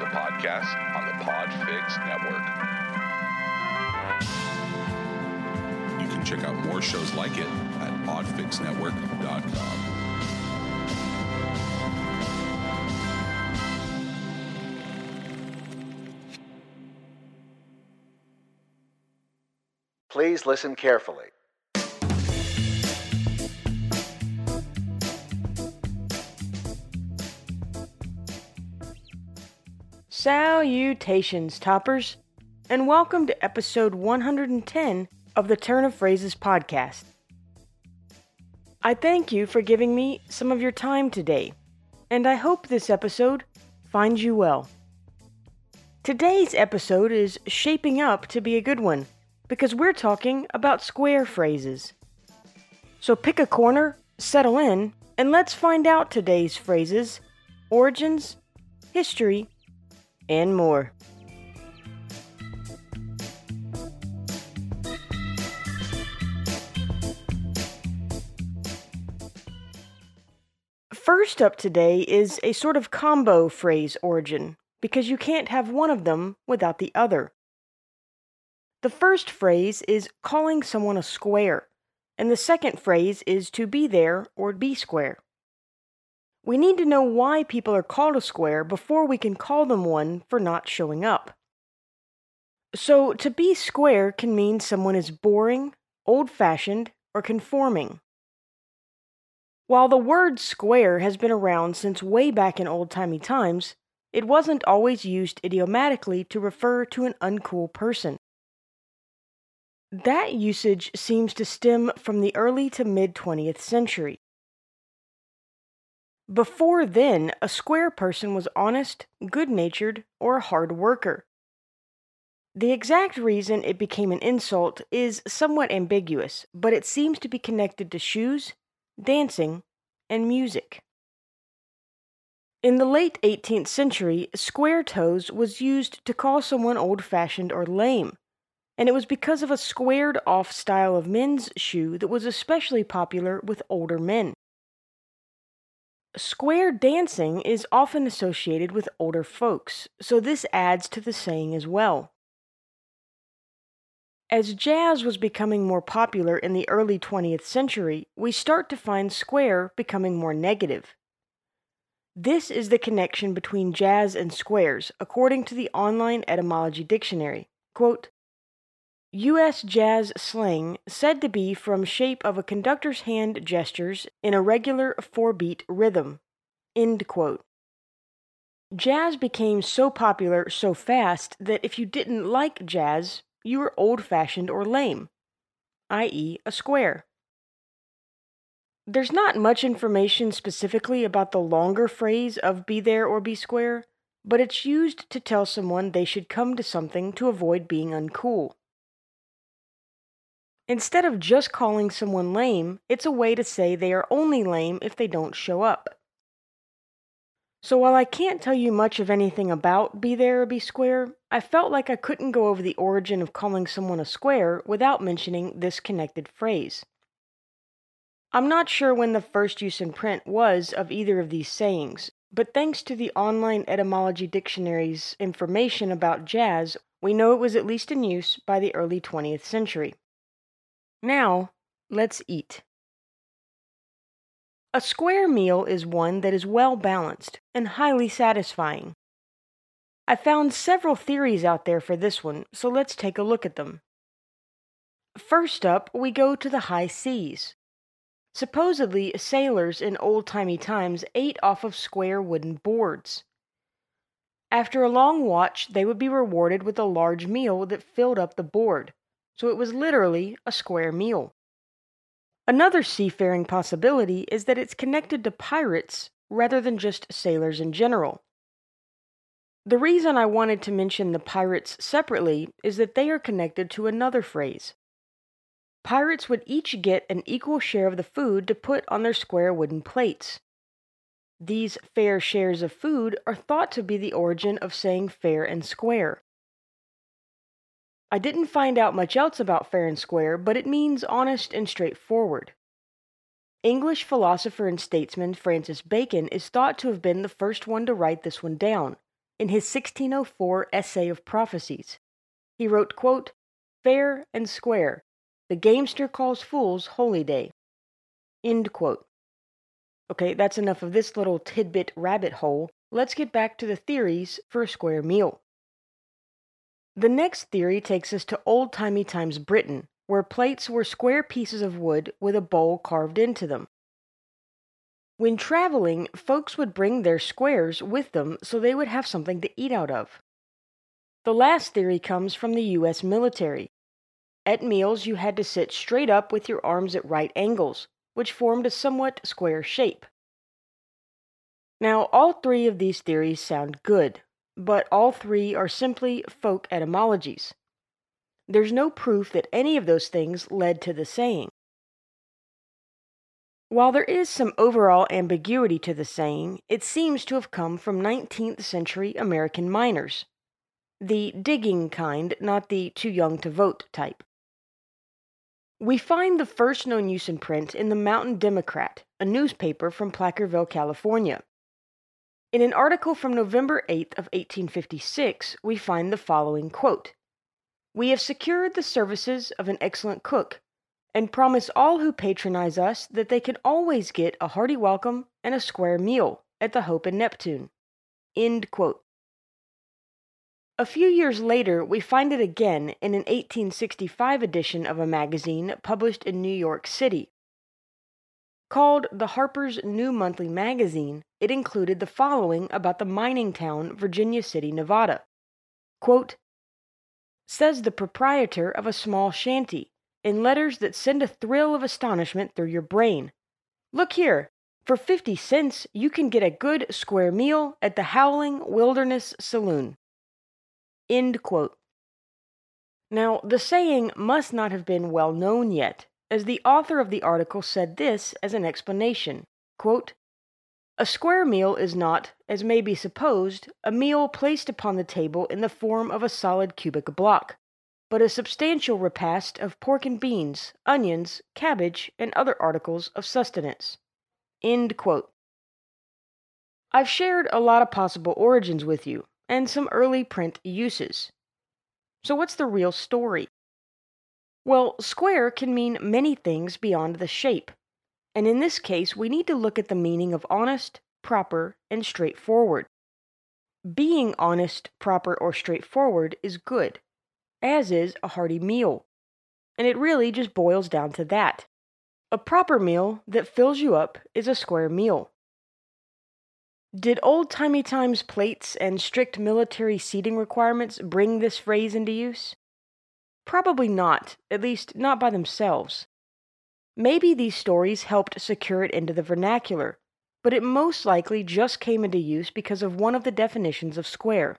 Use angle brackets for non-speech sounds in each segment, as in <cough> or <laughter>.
a podcast on the Podfix Network. You can check out more shows like it at podfixnetwork.com. Please listen carefully. Salutations, toppers, and welcome to episode 110 of the Turn of Phrases podcast. I thank you for giving me some of your time today, and I hope this episode finds you well. Today's episode is shaping up to be a good one because we're talking about square phrases. So pick a corner, settle in, and let's find out today's phrases, origins, history, and more. First up today is a sort of combo phrase origin, because you can't have one of them without the other. The first phrase is calling someone a square, and the second phrase is to be there or be square. We need to know why people are called a square before we can call them one for not showing up. So, to be square can mean someone is boring, old fashioned, or conforming. While the word square has been around since way back in old timey times, it wasn't always used idiomatically to refer to an uncool person. That usage seems to stem from the early to mid 20th century. Before then, a square person was honest, good natured, or a hard worker. The exact reason it became an insult is somewhat ambiguous, but it seems to be connected to shoes, dancing, and music. In the late 18th century, square toes was used to call someone old fashioned or lame, and it was because of a squared off style of men's shoe that was especially popular with older men. Square dancing is often associated with older folks, so this adds to the saying as well. As jazz was becoming more popular in the early 20th century, we start to find square becoming more negative. This is the connection between jazz and squares, according to the online etymology dictionary. Quote, U.S. jazz slang said to be from shape of a conductor's hand gestures in a regular four-beat rhythm. End quote. Jazz became so popular so fast that if you didn't like jazz, you were old-fashioned or lame, i.e., a square. There's not much information specifically about the longer phrase of be there or be square, but it's used to tell someone they should come to something to avoid being uncool. Instead of just calling someone lame, it's a way to say they are only lame if they don't show up. So while I can't tell you much of anything about Be There or Be Square, I felt like I couldn't go over the origin of calling someone a square without mentioning this connected phrase. I'm not sure when the first use in print was of either of these sayings, but thanks to the online etymology dictionary's information about jazz, we know it was at least in use by the early 20th century. Now, let's eat. A square meal is one that is well balanced and highly satisfying. I found several theories out there for this one, so let's take a look at them. First up, we go to the high seas. Supposedly, sailors in old timey times ate off of square wooden boards. After a long watch, they would be rewarded with a large meal that filled up the board so it was literally a square meal. Another seafaring possibility is that it's connected to pirates rather than just sailors in general. The reason I wanted to mention the pirates separately is that they are connected to another phrase. Pirates would each get an equal share of the food to put on their square wooden plates. These fair shares of food are thought to be the origin of saying fair and square. I didn't find out much else about fair and square, but it means honest and straightforward. English philosopher and statesman Francis Bacon is thought to have been the first one to write this one down, in his 1604 essay of prophecies. He wrote, quote, Fair and square, the gamester calls fools holy day. End quote. Okay, that's enough of this little tidbit rabbit hole. Let's get back to the theories for a square meal. The next theory takes us to old timey times Britain, where plates were square pieces of wood with a bowl carved into them. When traveling, folks would bring their squares with them so they would have something to eat out of. The last theory comes from the U.S. military. At meals, you had to sit straight up with your arms at right angles, which formed a somewhat square shape. Now, all three of these theories sound good, but all three are simply folk etymologies. There's no proof that any of those things led to the saying. While there is some overall ambiguity to the saying, it seems to have come from 19th century American miners. The digging kind, not the too young to vote type. We find the first known use in print in the Mountain Democrat, a newspaper from Placerville, California. In an article from November 8th of 1856, we find the following quote: "We have secured the services of an excellent cook and promise all who patronize us that they can always get a hearty welcome and a square meal at the Hope and Neptune. End quote. A few years later, we find it again in an 1865 edition of a magazine published in New York City. Called the Harper's New Monthly Magazine, it included the following about the mining town Virginia City, Nevada. Quote, Says the proprietor of a small shanty in letters that send a thrill of astonishment through your brain. Look here, for 50 cents, you can get a good square meal at the Howling Wilderness Saloon. End quote. Now, the saying must not have been well known yet, as the author of the article said this as an explanation quote, A square meal is not, as may be supposed, a meal placed upon the table in the form of a solid cubic block but a substantial repast of pork and beans, onions, cabbage, and other articles of sustenance. End quote. I've shared a lot of possible origins with you, and some early print uses. So, what's the real story? Well, square can mean many things beyond the shape, and in this case, we need to look at the meaning of honest, proper, and straightforward. Being honest, proper, or straightforward is good as is a hearty meal. And it really just boils down to that. A proper meal that fills you up is a square meal. Did old timey times plates and strict military seating requirements bring this phrase into use? Probably not, at least not by themselves. Maybe these stories helped secure it into the vernacular, but it most likely just came into use because of one of the definitions of square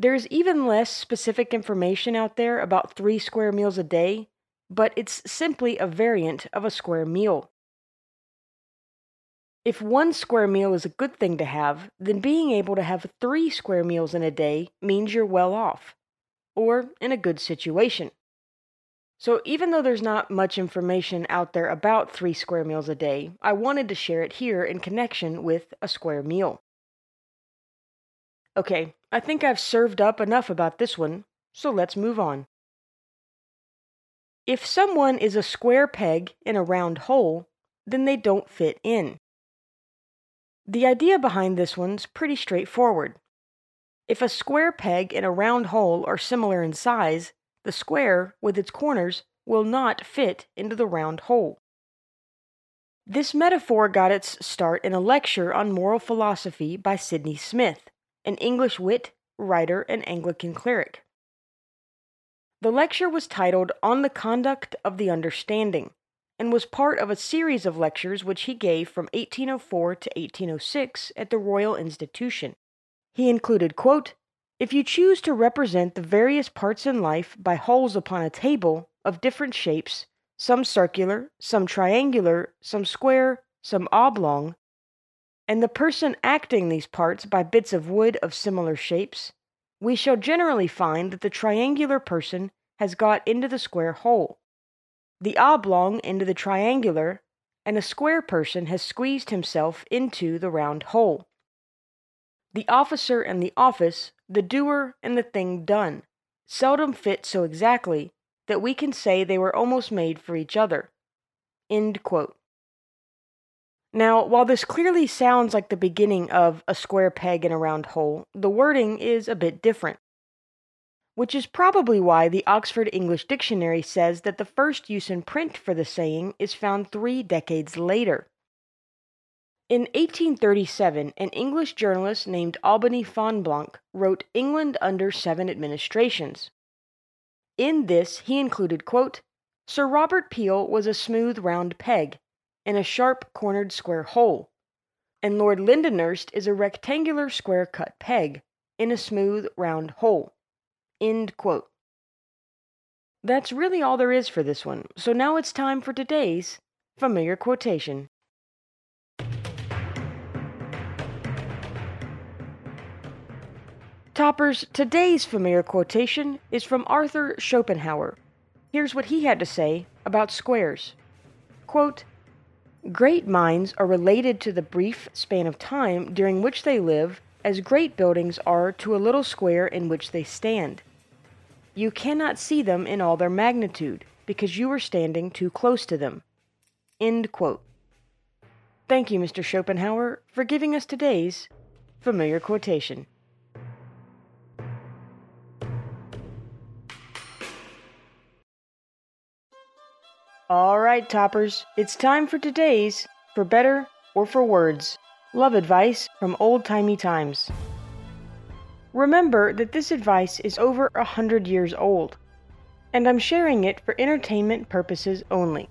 there's even less specific information out there about three square meals a day, but it's simply a variant of a square meal. If one square meal is a good thing to have, then being able to have three square meals in a day means you're well off, or in a good situation. So, even though there's not much information out there about three square meals a day, I wanted to share it here in connection with a square meal. Okay, I think I've served up enough about this one, so let's move on. If someone is a square peg in a round hole, then they don't fit in. The idea behind this one's pretty straightforward. If a square peg and a round hole are similar in size, the square, with its corners, will not fit into the round hole. This metaphor got its start in a lecture on moral philosophy by Sydney Smith an English wit, writer, and Anglican cleric. The lecture was titled On the Conduct of the Understanding and was part of a series of lectures which he gave from 1804 to 1806 at the Royal Institution. He included, quote, If you choose to represent the various parts in life by holes upon a table of different shapes, some circular, some triangular, some square, some oblong, and the person acting these parts by bits of wood of similar shapes, we shall generally find that the triangular person has got into the square hole, the oblong into the triangular, and a square person has squeezed himself into the round hole. The officer and the office, the doer and the thing done, seldom fit so exactly that we can say they were almost made for each other. Now, while this clearly sounds like the beginning of a square peg in a round hole, the wording is a bit different. Which is probably why the Oxford English Dictionary says that the first use in print for the saying is found three decades later. In 1837, an English journalist named Albany Fonblanque wrote England under Seven Administrations. In this, he included, quote, Sir Robert Peel was a smooth round peg, in a sharp cornered square hole, and Lord Lindenhurst is a rectangular square cut peg in a smooth round hole. End quote. That's really all there is for this one, so now it's time for today's familiar quotation. Toppers, today's familiar quotation is from Arthur Schopenhauer. Here's what he had to say about squares. Quote, Great minds are related to the brief span of time during which they live as great buildings are to a little square in which they stand. You cannot see them in all their magnitude because you are standing too close to them. End quote. Thank you, Mr. Schopenhauer, for giving us today's familiar quotation. All right, toppers, it's time for today's For Better or for Words love advice from old timey times. Remember that this advice is over a hundred years old, and I'm sharing it for entertainment purposes only.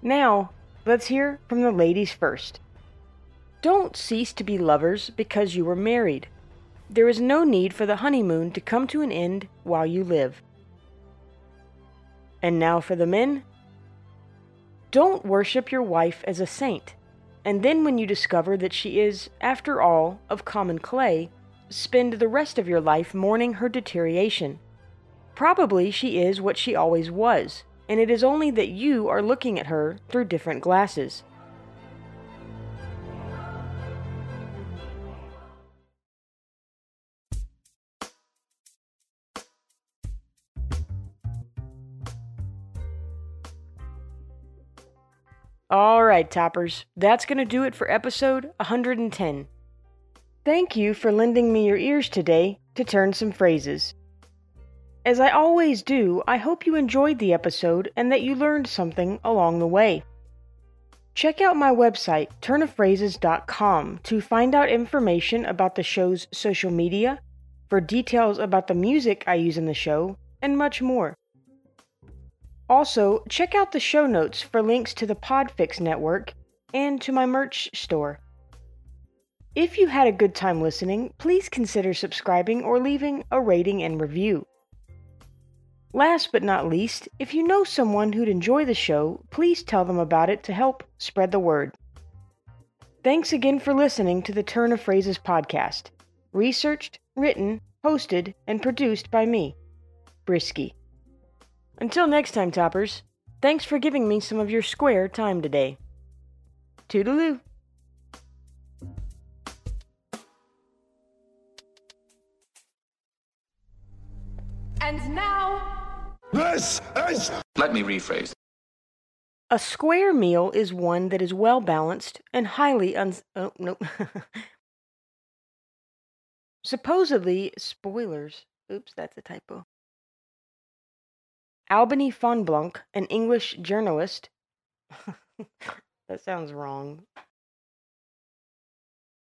Now, let's hear from the ladies first. Don't cease to be lovers because you were married. There is no need for the honeymoon to come to an end while you live. And now for the men. Don't worship your wife as a saint, and then when you discover that she is, after all, of common clay, spend the rest of your life mourning her deterioration. Probably she is what she always was, and it is only that you are looking at her through different glasses. All right, toppers, that's going to do it for episode 110. Thank you for lending me your ears today to turn some phrases. As I always do, I hope you enjoyed the episode and that you learned something along the way. Check out my website, turnofphrases.com, to find out information about the show's social media, for details about the music I use in the show, and much more. Also, check out the show notes for links to the Podfix network and to my merch store. If you had a good time listening, please consider subscribing or leaving a rating and review. Last but not least, if you know someone who'd enjoy the show, please tell them about it to help spread the word. Thanks again for listening to the Turn of Phrases podcast. Researched, written, hosted, and produced by me, Brisky. Until next time, Toppers, thanks for giving me some of your square time today. Toodaloo. And now. This is. Let me rephrase. A square meal is one that is well balanced and highly uns. Oh, no. <laughs> Supposedly, spoilers. Oops, that's a typo. Albany Fonblanque, an English journalist. <laughs> that sounds wrong.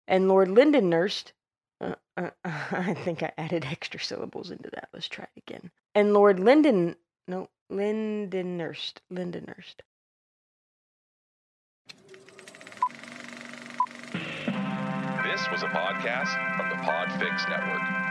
And Lord Lindenhurst. Uh, uh, <laughs> I think I added extra syllables into that. Let's try it again. And Lord Linden. No, Lindenhurst. Lindenhurst. This was a podcast from the Podfix Network.